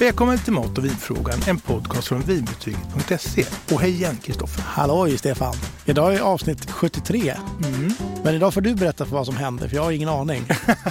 Välkommen till Mat och vinfrågan, en podcast från vinbetyget.se. Och hej igen Kristoffer. Halloj Stefan! Idag är avsnitt 73. Mm. Men idag får du berätta för vad som hände, för jag har ingen aning.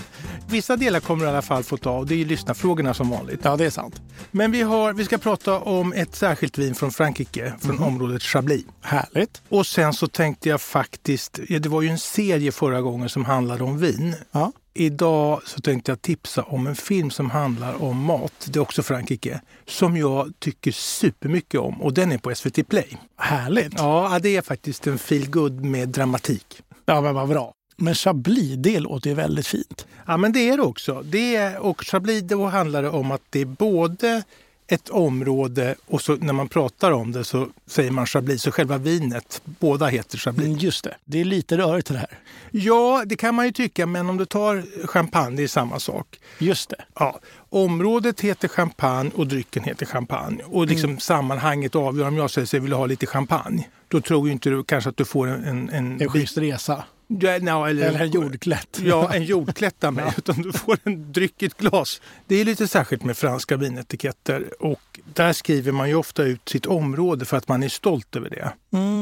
Vissa delar kommer du i alla fall få ta och det är ju lyssnarfrågorna som vanligt. Ja, det är sant. Men vi, har, vi ska prata om ett särskilt vin från Frankrike, från området Chablis. Härligt. Och sen så tänkte jag faktiskt, ja, det var ju en serie förra gången som handlade om vin. Ja. Idag så tänkte jag tipsa om en film som handlar om mat, det är också Frankrike, som jag tycker supermycket om och den är på SVT Play. Härligt. Ja, det är faktiskt en feel med dramatik. Ja, men vad bra. Men Chablis, det låter ju väldigt fint. Ja, men det är det också. Det är, och Chablis, då handlar det om att det är både ett område och så när man pratar om det så säger man Chablis, så själva vinet, båda heter Chablis. Mm, just det. Det är lite rörigt det här. Ja, det kan man ju tycka, men om du tar champagne, det är samma sak. Just det. Ja, området heter champagne och drycken heter champagne. Och liksom sammanhanget avgör om jag säger att jag vill ha lite champagne. Då tror ju inte du kanske att du får en... En, en, En schysst resa. Ja, no, eller, Eller en jordklätt. Ja, en jordklätt av mig. Utan du får en dryck i ett glas. Det är lite särskilt med franska vinetiketter. Och där skriver man ju ofta ut sitt område för att man är stolt över det.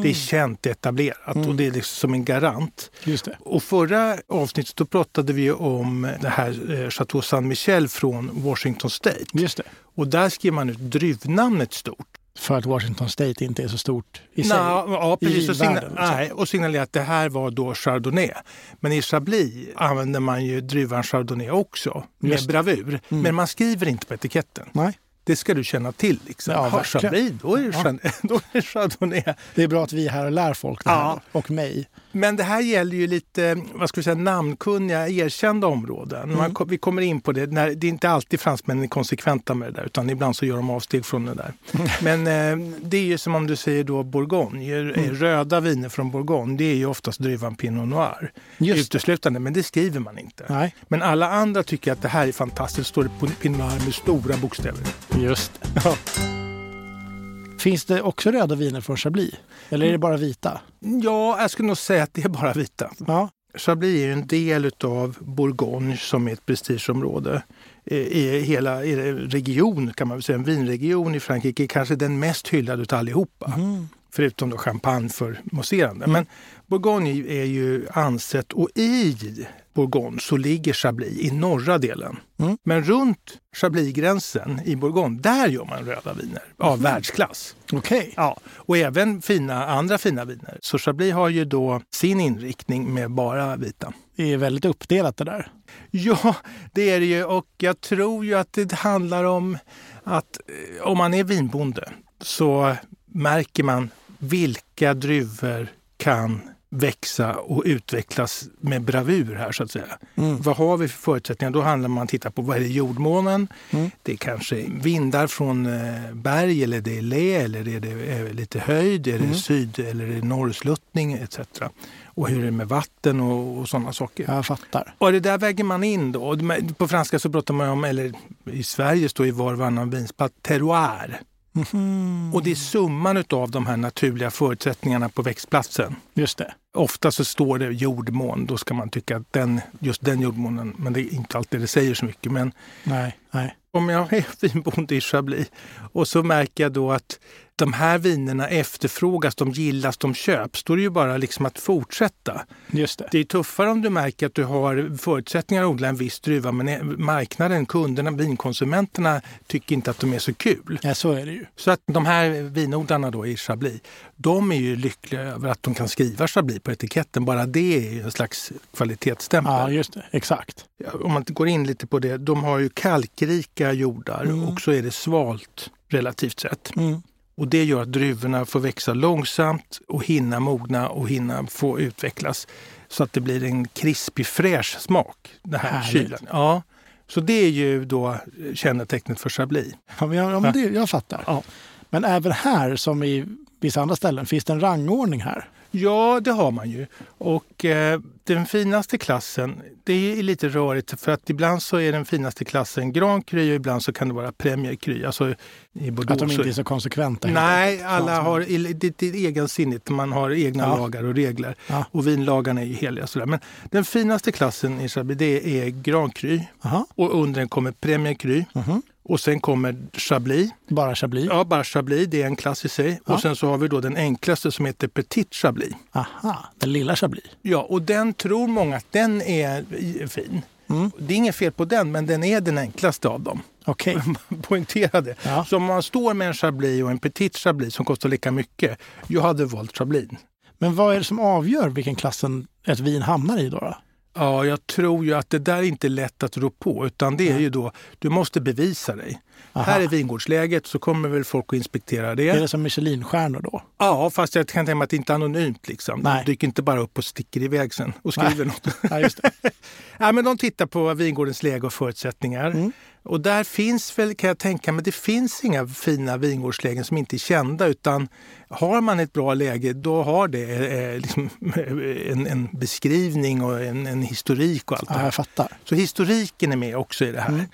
Det är känt, det är etablerat och det är liksom som en garant. Just det. Och förra avsnittet då pratade vi om det här eh, Chateau Saint Michel från Washington State. Just det. Och där skriver man ut druvnamnet stort. För att Washington State inte är så stort i sig. Nå, ja, precis. I Och, världen, liksom. nej, och signalerar att det här var då Chardonnay. Men i Chablis använder man ju druvan Chardonnay också med Just bravur. Men man skriver inte på etiketten. Nej. Det ska du känna till. Liksom. Ja. Chablis, då är, det Ja. Chard- då är det Chardonnay. Det är bra att vi är här och lär folk det här. Ja. Och mig. Men det här gäller ju lite vad ska vi säga, namnkunniga, erkända områden. Man, ko- vi kommer in på det. När, det är inte alltid fransmännen är konsekventa med det där utan ibland så gör de avsteg från det där. Men eh, det är ju som om du säger då Bourgogne. Eh, Röda viner från Bourgogne det är ju oftast druvan Pinot Noir. Just det. Uteslutande, men det skriver man inte. Nej. Men alla andra tycker att det här är fantastiskt. Står det på Pinot Noir med stora bokstäver. Just det. Finns det också röda viner från Chablis? Eller är det bara vita? Ja, jag skulle nog säga att det är bara vita. Ja. Chablis är en del av Bourgogne som är ett prestigeområde eh, i hela i region kan man väl säga. En vinregion i Frankrike kanske den mest hyllade utav allihopa. Förutom då champagne för mousserande. Men Bourgogne är ju ansett och i Bourgogne så ligger Chablis i norra delen. Mm. Men runt Chablis-gränsen i Bourgogne, där gör man röda viner av världsklass. Okej. Ja, och även fina, andra fina viner. Så Chablis har ju då sin inriktning med bara vita. Det är väldigt uppdelat det där. Ja, det är det ju. Och jag tror ju att det handlar om att eh, om man är vinbonde så märker man vilka druvor kan växa och utvecklas med bravur här så att säga. Vad har vi för förutsättningar? Då handlar man titta på vad är det jordmånen? Det är kanske vindar från eh, berg eller det är lä eller är det eh, lite höjd? Är det syd eller är det norrsluttning etc. Och hur är det med vatten och, och sådana saker. Jag fattar. Och det där väger man in då. På franska så pratar man om, eller i Sverige står i var och varannan vinspatt, terroir. Och det är summan av de här naturliga förutsättningarna på växtplatsen. Just det. Ofta så står det jordmån, då ska man tycka att den, just den jordmånen, men det är inte alltid det säger så mycket. Men Nej, nej. om jag är vinbonde i Chablis och så märker jag då att de här vinerna efterfrågas, de gillas, de köps. Då är det ju bara liksom att fortsätta. Just det. Det är tuffare om du märker att du har förutsättningar att odla en viss druva men marknaden, kunderna, vinkonsumenterna tycker inte att de är så kul. Ja, så är det ju. Så att de här vinodlarna då i Chablis, de är ju lyckliga över att de kan skriva Chablis på etiketten. Bara det är ju en slags kvalitetsstämpel. Ja, just det. Exakt. Om man går in lite på det, de har ju kalkrika jordar och så är det svalt relativt sett. Mm. Och det gör att druvorna får växa långsamt och hinna mogna och hinna få utvecklas. Så att det blir en krispig fräsch smak, den här Härligt. kylen. Ja. Så det är ju då kännetecknet för Chablis. Ja, men jag, ja, men det, jag fattar. Ja. Men även här, som i vissa andra ställen, finns det en rangordning här? Ja, det har man ju. Och eh, den finaste klassen, det är lite rörigt för att ibland så är den finaste klassen Grand Cru och ibland så kan det vara Premier Cru. Alltså i Bordeaux. Att de inte är så konsekventa? Nej, alla har det det är egensinnigt. Man har egna Ja. lagar och regler. Ja. Och vinlagarna är ju heliga. Sådär. Men den finaste klassen i Chablis det är Grand Cru. Aha. Och under den kommer Premier Cru. Mhm. Och sen kommer Chablis. Bara Chablis? Ja, bara Chablis. Det är en klass i sig. Ja. Och sen så har vi då den enklaste som heter Petit Chablis. Aha, den lilla Chablis. Ja, och den tror många att den är fin. Mm. Det är inget fel på den, men den är den enklaste av dem. Okej. Poängtera det. Ja. Så om man står med en Chablis och en Petit Chablis som kostar lika mycket, jag hade valt Chablis. Men vad är det som avgör vilken klassen ett vin hamnar i då? då? Ja, jag tror ju att det där är inte lätt att rå på, utan det är ju då, du måste bevisa dig. Aha. Här är vingårdsläget, så kommer väl folk att inspektera det. Är det som Michelinstjärnor då? Ja, fast jag kan tänka mig att det inte är anonymt. Liksom. Nej. De dyker inte bara upp och sticker iväg sen och skriver något. Ja, just det. Ja, men de tittar på vingårdens läge och förutsättningar. Mm. Och där finns väl, kan jag tänka mig, det finns inga fina vingårdslägen som inte är kända. Utan har man ett bra läge, då har det eh, liksom, en, en beskrivning och en, en historik och allt det Ja, här. jag fattar. Så historiken är med också i det här. Mm.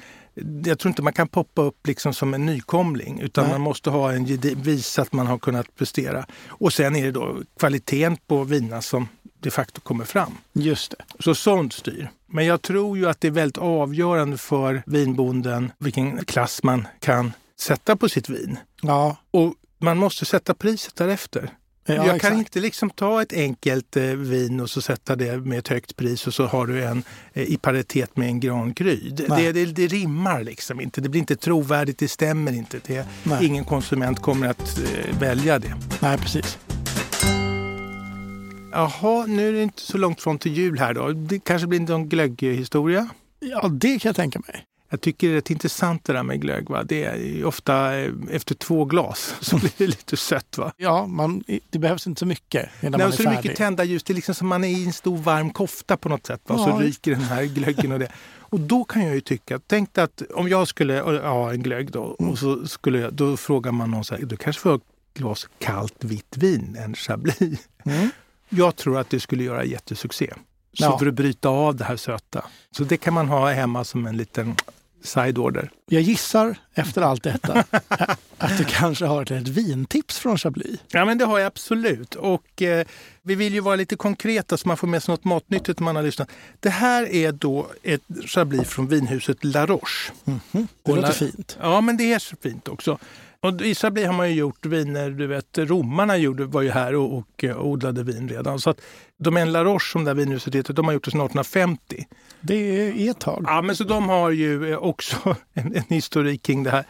Jag tror inte man kan poppa upp liksom som en nykomling utan Nej. man måste ha en visa att man har kunnat prestera. Och sen är det då kvaliteten på vinerna som de facto kommer fram. Just det. Så sånt styr. Men jag tror ju att det är väldigt avgörande för vinbonden vilken klass man kan sätta på sitt vin. Ja, Och man måste sätta priset därefter. Ja jag kan exakt. inte liksom ta ett enkelt eh, vin och så sätta det med ett högt pris och så har du en eh, i paritet med en Grand Cru. Det, det, det, rimmar liksom inte. Det blir inte trovärdigt, det stämmer inte. Det, Nej. ingen konsument kommer att eh, välja det. Nej, precis. Jaha, nu är det inte så långt från till jul här då. Det kanske blir någon glögghistoria. Ja, det kan jag tänka mig. Jag tycker det är rätt intressant det där med glögg. Va? Det är ofta eh, efter två glas så blir det lite sött. Va? Ja, man, det behövs inte så mycket innan Nej, man är så färdig. mycket tända ljus. Det är liksom som man är i en stor varm kofta på något sätt. Va? Ja. så ryker den här glöggen och det. Och då kan jag ju tycka, tänk dig att om jag skulle ha en glögg då Mm. och så skulle jag, då frågar man någon så här, du kanske får ett glas kallt vitt vin, en chablis. Mm. Jag tror att det skulle göra jättesuccé. Så Ja. för att bryta av det här söta. Så det kan man ha hemma som en liten side-order. Jag gissar efter allt detta att du kanske har ett litet vintips från Chablis. Ja, men det har jag absolut. Och eh, vi vill ju vara lite konkreta så man får med sig något matnyttigt när man har lyssnat. Det här är då ett chablis från vinhuset La Roche. Det Och låter la- fint. Ja, men det är så fint också. Och I Chablis har man ju gjort viner, du vet romarna gjorde, var ju här och, och eh, odlade vin redan. Så att Domaine La Roche som det här vinhuset de har gjort det sedan 1850. Det är ett tag. Ja, men så de har ju eh, också en, en historik kring det här.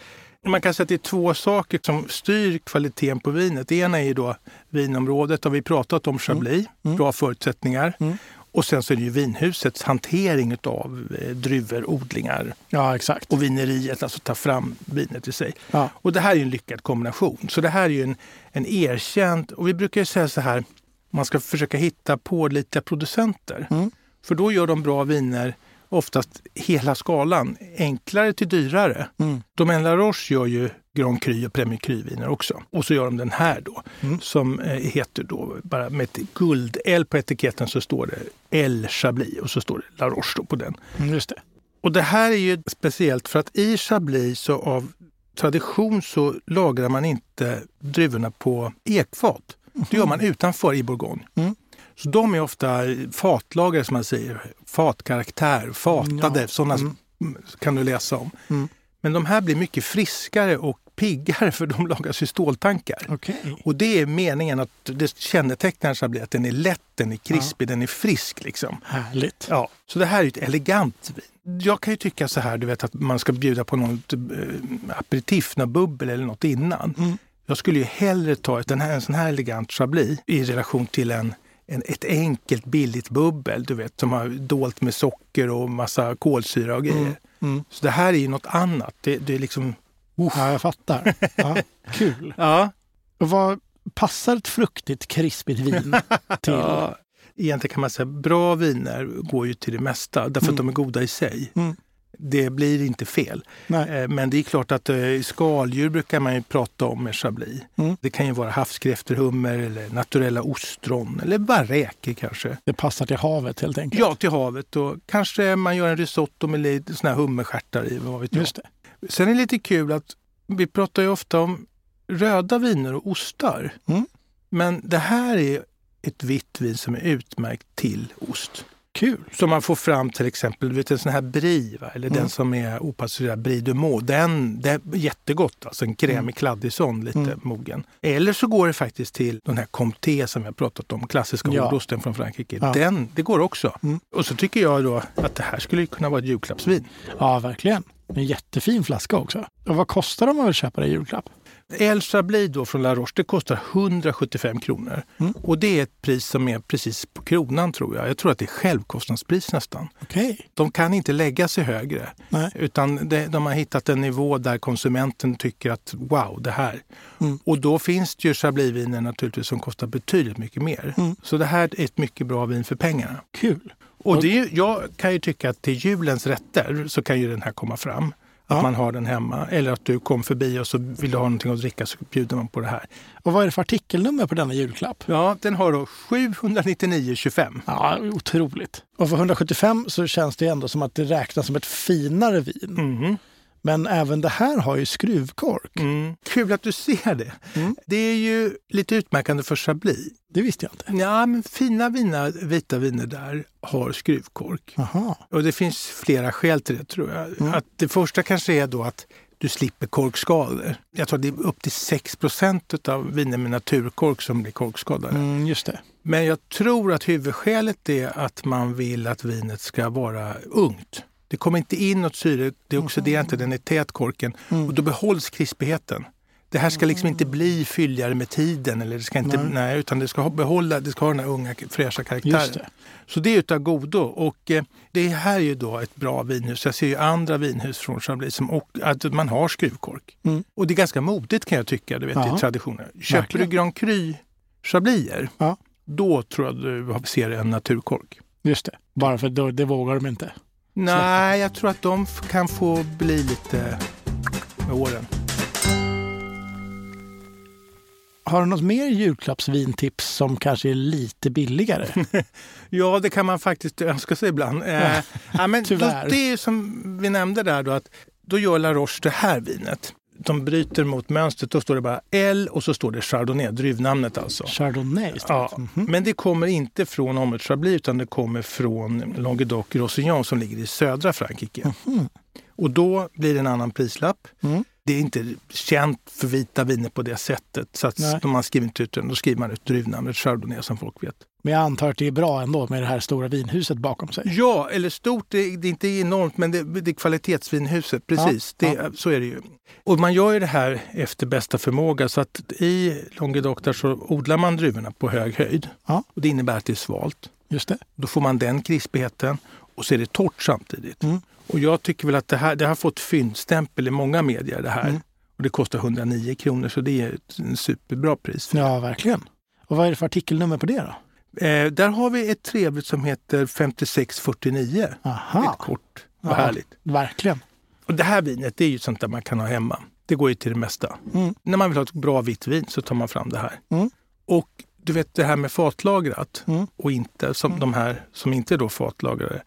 Man kan säga att det är två saker som styr kvaliteten på vinet. Det ena är ju då vinområdet, har vi pratat om Chablis, Mm. bra förutsättningar. Mm. Och sen så är det ju vinhusets hantering av eh, druvor, odlingar Ja, exakt. och vineriet, alltså ta fram vinet i sig. Ja. Och det här är ju en lyckad kombination. Så det här är ju en, en erkänd, och vi brukar ju säga så här, man ska försöka hitta pålitliga producenter. Mm. För då gör de bra viner, oftast hela skalan, enklare till dyrare. Mm. Domaine La Roche gör ju Grand Cru och Premier Cru-viner också. Och så gör de den här då, Mm. som eh, heter då, bara med ett guld-L på etiketten så står det L Chablis och så står det La Roche på den. Mm, Just det. Och det här är ju speciellt för att i Chablis så av tradition så lagrar man inte druvorna på ekfat. Det gör man utanför i Bourgogne. Mm. Så de är ofta fatlagrade som man säger, fatkaraktär, fatade, Ja. sådana Mm. kan du läsa om. Mm. Men de här blir mycket friskare och piggare för de lagas i ståltankar. Okej. Och det är meningen att det kännetecknar Chablis att den är lätt, den är krispig, den är frisk liksom. Härligt. Ja, så det här är ett elegant vin. Jag kan ju tycka så här, du vet att man ska bjuda på något äh, aperitif, något bubbel eller något innan. Mm. Jag skulle ju hellre ta ett, den här, en sån här elegant chablis i relation till en, en, ett enkelt billigt bubbel, du vet, som har dolt med socker och massa kolsyra och grejer. Mm. Mm. Så det här är ju något annat. Det, det är liksom... Ja, jag fattar. Ja, kul. Ja, vad passar ett fruktigt, krispigt vin till? ja. Egentligen kan man säga bra viner går ju till det mesta därför Mm. att de är goda i sig. Mm. Det blir inte fel. Nej. Eh, Men det är klart att eh, skaldjur brukar man ju prata om med chablis. Mm. Det kan ju vara havskräftor, hummer eller naturella ostron eller bara räkor kanske. Det passar till havet helt enkelt. Ja, till havet och kanske man gör en risotto med lite såna här hummerstjärtar i. Vad vet jag. Just det. Sen är det lite kul att vi pratar ju ofta om röda viner och ostar. Mm. Men det här är ett vitt vin som är utmärkt till ost. Kul. Så man får fram till exempel du vet, en sån här brie, va? eller Mm. den som är opastöriserad brie de meaux. Den, det är jättegott, alltså en krämig Mm. kladdig sån, lite Mm. mogen. Eller så går det faktiskt till den här Comté som jag pratat om, klassiska Ja. hordosten från Frankrike. Ja. Den, det går också. Mm. Och så tycker jag då att det här skulle kunna vara ett julklappsvin. Ja, verkligen. En jättefin flaska också. Och vad kostar det om man vill köpa det i julklapp? El Chablis då från La Roche, det kostar 175 kronor. Mm. Och det är ett pris som är precis på kronan tror jag. Jag tror att det är självkostnadspris nästan. Okej. De kan inte lägga sig högre. Nej. Utan det, de har hittat en nivå där konsumenten tycker att wow, det här. Mm. Och då finns det ju Chablisviner naturligtvis som kostar betydligt mycket mer. Mm. Så det här är ett mycket bra vin för pengarna. Kul. Och det är jag kan ju tycka att till julens rätter så kan ju den här komma fram. Att Ja. man har den hemma. Eller att du kom förbi och så vill du ha någonting att dricka så bjuder man på det här. Och vad är det för artikelnummer på denna julklapp? Ja, den har då 799,25. Ja, otroligt. Och för 175 så känns det ändå som att det räknas som ett finare vin. Mhm. Men även det här har ju skruvkork. Mm. Kul att du ser det. Mm. Det är ju lite utmärkande för Chablis. Det visste jag inte. Ja, men fina vina, vita viner där har skruvkork. Jaha. Och det finns flera skäl till det tror jag. Mm. Att det första kanske är då att du slipper korkskador. Jag tror det är upp till 6% av viner med naturkork som blir korkskadade. Mm, just det. Men jag tror att huvudskälet är att man vill att vinet ska vara ungt. Det kommer inte in något syre, det oxiderar inte, den är tät korken Mm. och då behålls krispigheten. Det här ska liksom inte bli fylligare med tiden, eller det ska inte, Nej. nej. utan det ska behålla, det ska ha den här unga fräscha karaktären. Det. Så det är utav godo. Och eh, det här är ju då ett bra vinhus. Jag ser ju andra vinhus från Chablis som och, att man har skruvkork. Mm. Och det är ganska modigt kan jag tycka, du vet, Ja. i traditionen. Köper Verkligen. du Grand Cru Chabliser, Ja. då tror jag du ser en naturkork. Just det. Bara för då, det vågar de inte. Nej, jag tror att de kan få bli lite med åren. Har du något mer julklappsvintips som kanske är lite billigare? Ja, det kan man faktiskt önska sig ibland. Eh, ja, men då, Tyvärr. det är som vi nämnde där då, att då gör La Roche det här vinet. De bryter mot mönstret. Då står det bara L och så står det Chardonnay, druvnamnet alltså. Chardonnay? Ja, Mhm. men det kommer inte från Ommet Chablis utan det kommer från Languedoc-Roussillon som ligger i södra Frankrike. Mhm. Och då blir det en annan prislapp. Mm. Det är inte känt för vita viner på det sättet. Så att Nej. man skriver inte ut den, då skriver man ut druvnamnet Chardonnay som folk vet. Men jag antar att det är bra ändå med det här stora vinhuset bakom sig. Ja, eller stort, det, det är inte enormt, men det, det är kvalitetsvinhuset. Precis, Ja, det, så är det ju. Och man gör ju det här efter bästa förmåga. Så att i Languedoc där så odlar man druvorna på hög höjd. Ja. Och det innebär att det är svalt. Just det. Då får man den krispigheten och så är det torrt samtidigt. Mm. Och jag tycker väl att det här det har fått fyndstämpel i många medier det här. Mm. Och det kostar 109 kronor så det är ett en superbra pris. Ja, verkligen. Och vad är det för artikelnummer på det då? Eh, där har vi ett trevligt som heter 5649. Aha, Ett kort. Vad Ja. härligt. verkligen. Och det här vinet det är ju sånt där man kan ha hemma. Det går ju till det mesta. Mm. När man vill ha ett bra vitt vin så tar man fram det här. Mm. Och du vet det här med fatlagrat Mm. och inte som de här som inte är då fatlagrade.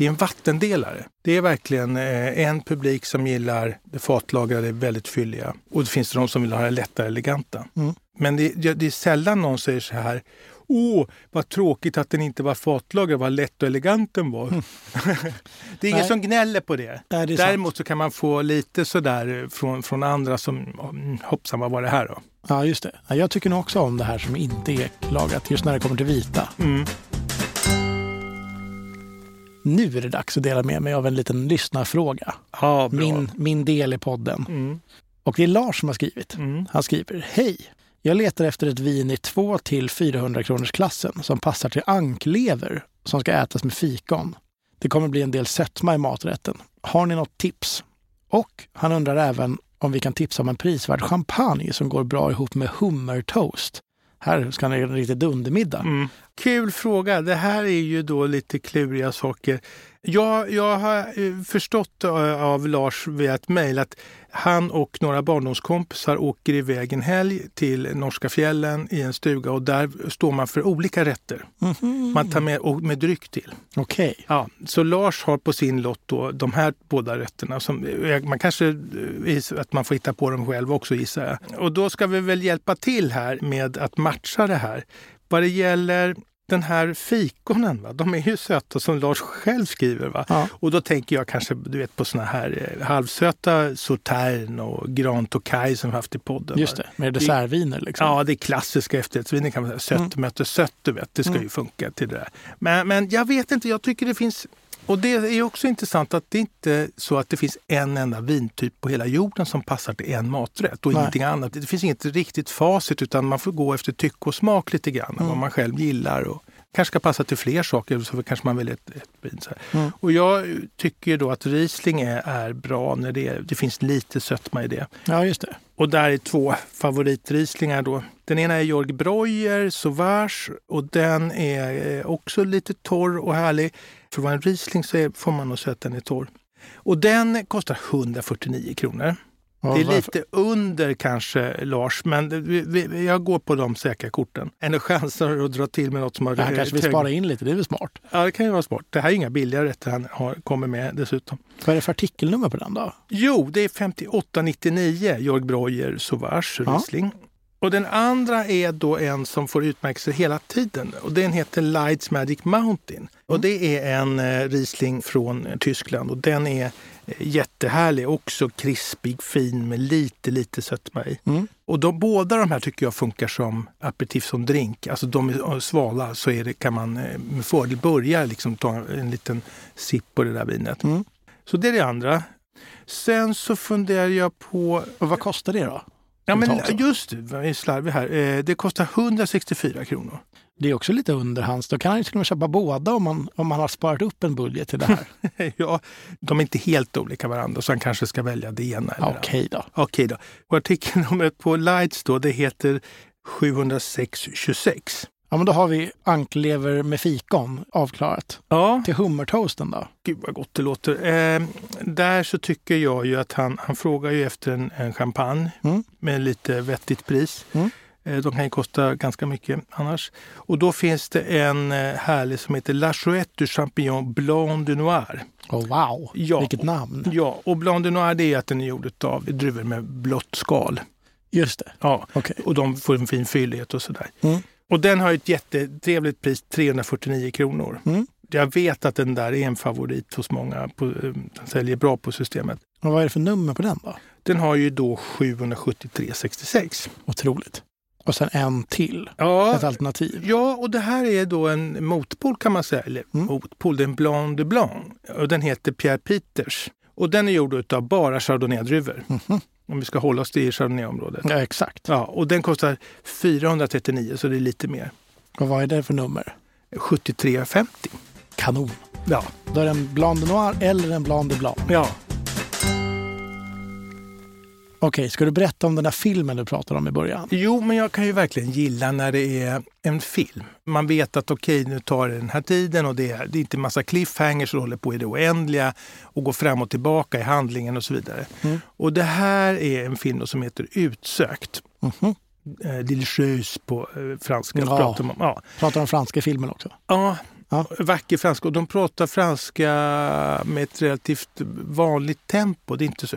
Det är en vattendelare. Det är verkligen eh, en publik som gillar det fatlagrade, väldigt fylliga. Och det finns de som vill ha det lättare eleganta. Mm. Men det, det är sällan någon säger så här Åh, vad tråkigt att den inte var fatlagrad, vad lätt och elegant den var. det är ingen Nej. som gnäller på det. Nej, det är sant. Däremot så kan man få lite sådär från, från andra som, "Mm, hoppsan vad var det här då? Ja, just det. Ja, jag tycker nog också om det här som inte är lagrat, just när det kommer till vita. Mm. Nu är det dags att dela med mig av en liten lyssnarfråga. Ja. Min, min del i podden. Mm. Och det är Lars som har skrivit. Mm. Han skriver Hej! Jag letar efter ett vin i 2 till 400 kronors klassen som passar till anklever som ska ätas med fikon. Det kommer bli en del sötma i maträtten. Har ni något tips? Och han undrar även om vi kan tipsa om en prisvärd champagne som går bra ihop med hummertoast. Här ska han ha en riktig dundermiddag. Mm. Kul fråga. Det här är ju då lite kluriga saker. Jag, jag har eh, förstått eh, av Lars via ett mejl att han och några barndomskompisar åker iväg en helg till norska fjällen i en stuga och där står man för olika rätter. Mhm. Man tar med, och med dryck till. Okej. Ja, så Lars har på sin lott då de här båda rätterna. Som, eh, man kanske att man får hitta på dem själv också gissar jag. Och då ska vi väl hjälpa till här med att matcha det här. Vad det gäller den här fikonen, va? de är ju söta som Lars själv skriver. Va? Ja. Och då tänker jag kanske du vet, på såna här eh, halvsöta Sautern och Grand Tokaj som vi haft i podden. Just det, med dessertviner liksom. Ja, det är klassiska efterrättsviner kan man säga. Sött Mm. möter sött, du vet. Det ska Mm. ju funka till det där. Men, men jag vet inte, jag tycker det finns... Och det är också intressant att det inte är så att det finns en enda vintyp på hela jorden som passar till en maträtt och Nej. ingenting annat. Det finns inget riktigt facit utan man får gå efter tycke och smak lite grann, Mm. vad man själv gillar. Och kanske ska passa till fler saker, så kanske man väljer ett, ett vin. Mm. Och jag tycker då att Riesling är, är bra när det, är, det finns lite sötma i det. Ja, just det. Och där är två favoritrislingar då. Den ena är Jörg Breuer Sauvage och den är eh, också lite torr och härlig. För att vara en Riesling så är, får man nog säga att den är torr. Och den kostar 149 kronor. Ja, det är varför? lite under kanske Lars, men det- vi, vi, jag går på de säkra korten. Än att chansa att dra till med något som har Han kanske vill hög- spara in lite, det är väl smart. Ja, det kan ju vara smart. Det här är inga billiga rätter han har, kommer med dessutom. Vad är det för artikelnummer på den då? Jo, det är 5899 Jörg Breuer Sauvage Ja. Och den andra är då en som får utmärkelse hela tiden och den heter Lights Magic Mountain. Och det är en eh, Riesling från eh, Tyskland och den är eh, jättehärlig, också krispig, fin med lite, lite sötma i. Mm. Och de, båda de här tycker jag funkar som aperitif som drink. Alltså de är svala så är det, kan man eh, med fördel börja liksom ta en liten sipp på det där vinet. Mm. Så det är det andra. Sen så funderar jag på... Och vad kostar det då? Ja, men just det, jag är slarvig här. Eh, Det kostar 164 kronor. Det är också lite underhands. Då kan han ju till och med köpa båda om man, om man har sparat upp en budget till det här. ja, de är inte helt olika varandra så han kanske ska välja det ena. Eller Okej då. Okej då. Och artikelnumret på Lights då, det heter 70626. Ja, men då har vi anklever med fikon avklarat. Ja, Till hummertoasten då? gud vad gott det låter. Eh, där så tycker jag ju att han, han frågar ju efter en, en champagne Mm. med lite vettigt pris. Mm. Eh, De kan ju kosta ganska mycket annars. Och då finns det en eh, härlig som heter La Chouette du Champignon Blanc de Noir. Oh, wow, Ja. vilket namn. Ja, och Blanc de Noir det är att den är gjord av druvor med blått skal. Just det. Ja, Okej. och de får en fin fyllighet och sådär. Mm. Och den har ett jättetrevligt pris, 349 kronor. Mm. Jag vet att den där är en favorit hos många. På, eh, den säljer bra på systemet. Och vad är det för nummer på den då? Den har ju då 773,66. Otroligt. Och sen en till. Ja, Ett alternativ. ja, och det här är då en motpol kan man säga. Eller Mm. motpol, det är en Blanc de Blanc. Och den heter Pierre Peters. Och den är gjord av bara Chardonnay-druvor. Mhm. Om vi ska hålla oss till Chardonnay-området. Ja, exakt. Ja, och den kostar 439 så det är lite mer. Och vad är det för nummer? 73,50. Kanon. Ja, Då är det en Blanc de Noir eller en Blanc de Blanc. ja. Okej, ska du berätta om den där filmen du pratade om i början? Jo, men jag kan ju verkligen gilla när det är en film. Man vet att okej, nu tar det den här tiden och det är, det är inte massa cliffhangers som håller på i det oändliga och går fram och tillbaka i handlingen och så vidare. Mm. Och det här är en film som heter Utsökt. Mhm. Eh, Delicieuse på eh, franska. Ja. Pratar man, ja. Pratar om franska filmen också. Ja, Ja. vacker franska. Och de pratar franska med ett relativt vanligt tempo. Det är inte så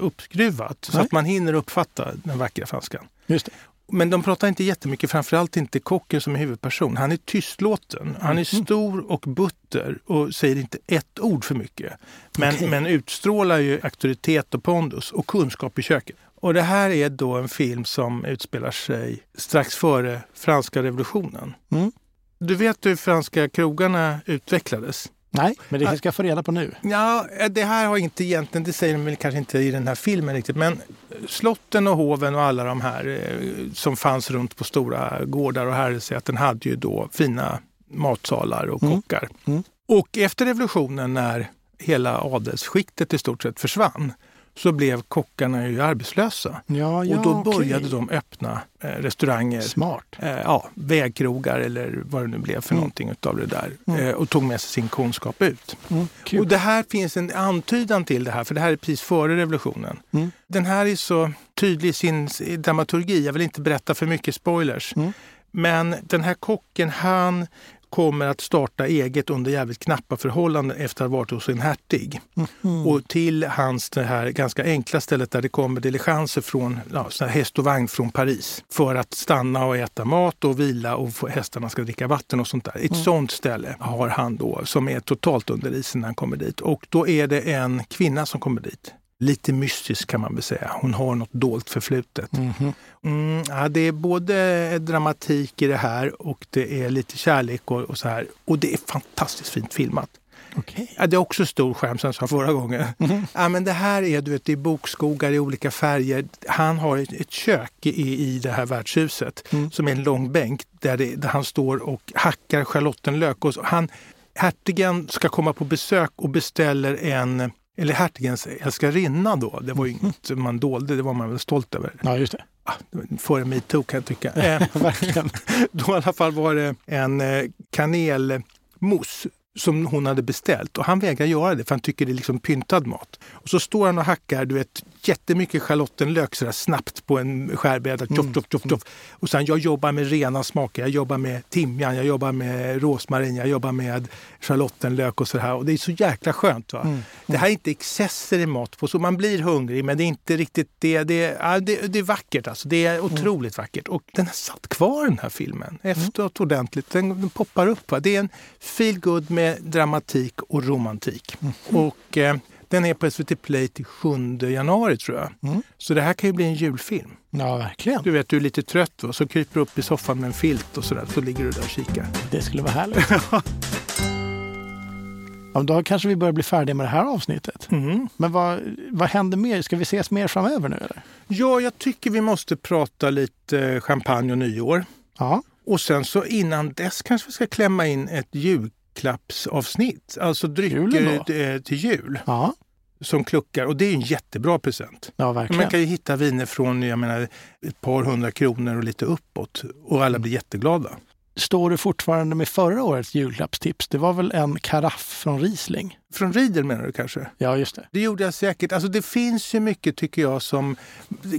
uppskruvat. Så att man hinner uppfatta den vackra franskan. Just det. Men de pratar inte jättemycket, framförallt inte kocken som är huvudperson. Han är tystlåten. Han är Mhm. stor och butter och säger inte ett ord för mycket. Men, Okej. men utstrålar ju auktoritet och pondus och kunskap i köket. Och det här är då en film som utspelar sig strax före franska revolutionen. Mm. Du vet hur franska krogarna utvecklades? Nej, men det ska jag få reda på nu. Ja, det här har inte egentligen, det säger de väl kanske inte i den här filmen riktigt, men slotten och hoven och alla de här eh, som fanns runt på stora gårdar och herresäten hade ju då fina matsalar och Mm. kockar. Mm. Och efter revolutionen när hela adelsskiktet i stort sett försvann så blev kockarna ju arbetslösa. Ja, ja, och då okej. började de öppna eh, restauranger Smart. eh, ja, vägkrogar eller vad det nu blev för Mm. någonting utav det där. Mm. Eh, och tog med sig sin kunskap ut. Mm. Och det här finns en antydan till det här, för det här är precis före revolutionen. Mm. Den här är så tydlig i sin dramaturgi, jag vill inte berätta för mycket spoilers. Mm. Men den här kocken, han kommer att starta eget under jävligt knappa förhållanden efter att ha varit hos en hertig. Mm. Och till hans det här ganska enkla stället där det kommer diligenser från ja, häst och vagn från Paris för att stanna och äta mat och vila och få, hästarna ska dricka vatten och sånt där. Ett sånt ställe har han då som är totalt under isen när han kommer dit. Och då är det en kvinna som kommer dit. Lite mystisk kan man väl säga. Hon har något dolt förflutet. Mhm. Mm, ja, det är både dramatik i det här och det är lite kärlek och, och så här. Och det är fantastiskt fint filmat. Okej. Ja, det är också stor skärm som jag sa förra gången. Ja, men det här är du vet, det är bokskogar i olika färger. Han har ett, ett kök i, i det här värdshuset Mm. som är en lång bänk där, det, där han står och hackar schalottenlök. Och så, han, hertigen ska komma på besök och beställer en eller hertigens älskarinna då, det var ju inget man dolde, det var man väl stolt över. Ja, just det. Ah, Före metoo kan jag tycka. Eh, Verkligen. då i alla fall var det en eh, kanelmousse som hon hade beställt och han vägrar göra det för han tycker det är liksom pyntad mat. Och så står han och hackar du vet, jättemycket schalottenlök sådär snabbt på en skärbräda. Tjoff, tjoff, tjoff, tjoff. Och sen jag jobbar med rena smaker. Jag jobbar med timjan, jag jobbar med rosmarin, jag jobbar med schalottenlök och så här. Och det är så jäkla skönt. Va? Det här är inte excesser i mat på så man blir hungrig men det är inte riktigt det. Det är, ja, det, det är vackert alltså. Det är otroligt vackert. Och den har satt kvar den här filmen efteråt ordentligt. Den, den poppar upp. Va? Det är en feel med dramatik och romantik. Och eh, den är på SVT Play till 7 januari tror jag. Mm. Så det här kan ju bli en julfilm. Ja, verkligen. Du vet, du är lite trött va? så kryper du upp i soffan med en filt och sådär. Så ligger du där och kikar. Det skulle vara härligt. Ja, då kanske vi börjar bli färdiga med det här avsnittet. Mm. Men vad, vad händer mer? Ska vi ses mer framöver nu eller? Ja, jag tycker vi måste prata lite champagne och nyår. Ja, Och sen så innan dess kanske vi ska klämma in ett julklappsavsnitt. Alltså drycker eh, till jul ja, som kluckar. Och det är en jättebra present. ja verkligen. Man kan ju hitta viner från jag menar, ett par hundra kronor och lite uppåt. Och alla blir jätteglada. Står du fortfarande med förra årets julklappstips? Det var väl en karaff från Riesling? Från Riedel menar du kanske? Ja, just det. Det gjorde jag säkert. Alltså det finns ju mycket tycker jag som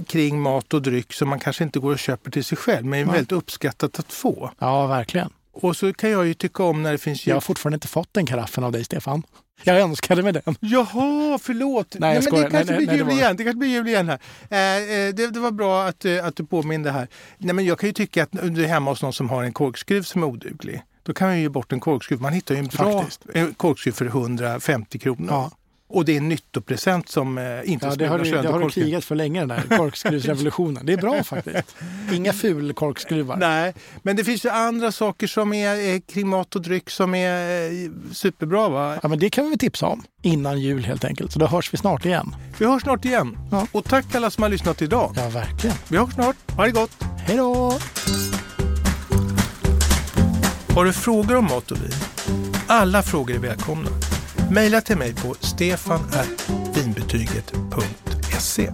kring mat och dryck som man kanske inte går och köper till sig själv men är Nej. väldigt uppskattat att få. Ja, verkligen. Och så kan jag ju tycka om när det finns Jag jul... har fortfarande inte fått den karaffen av dig, Stefan. Jag önskade mig den. Jaha, förlåt! Nej, jag men det kanske Nej, nej, blir nej, jul var- igen. Det kanske blir jul igen här. Eh, eh, det, det var bra att, eh, att du påminde här. Nej, men jag kan ju tycka att du är hemma hos någon som har en korkskruv som är oduglig. Då kan man ju ge bort en korkskruv. Man hittar ju en bra Faktiskt. korkskruv för 150 kronor. Ja. Och det är en nyttopresent som eh, inte Ja, det har, du, det har du krigat för länge, den där korkskruvsrevolutionen. Det är bra faktiskt. Inga ful korkskruvar. Nej, men det finns ju andra saker som är, är kring mat och dryck som är eh, superbra. Va? Ja, men det kan vi tipsa om innan jul helt enkelt. Så då hörs vi snart igen. Vi hörs snart igen. Ja. Och tack alla som har lyssnat idag. Ja, verkligen. Vi hörs snart. Ha det gott! Hej då! Har du frågor om mat och vin? Alla frågor är välkomna. Mejla till mig på stefanvinbetyget.se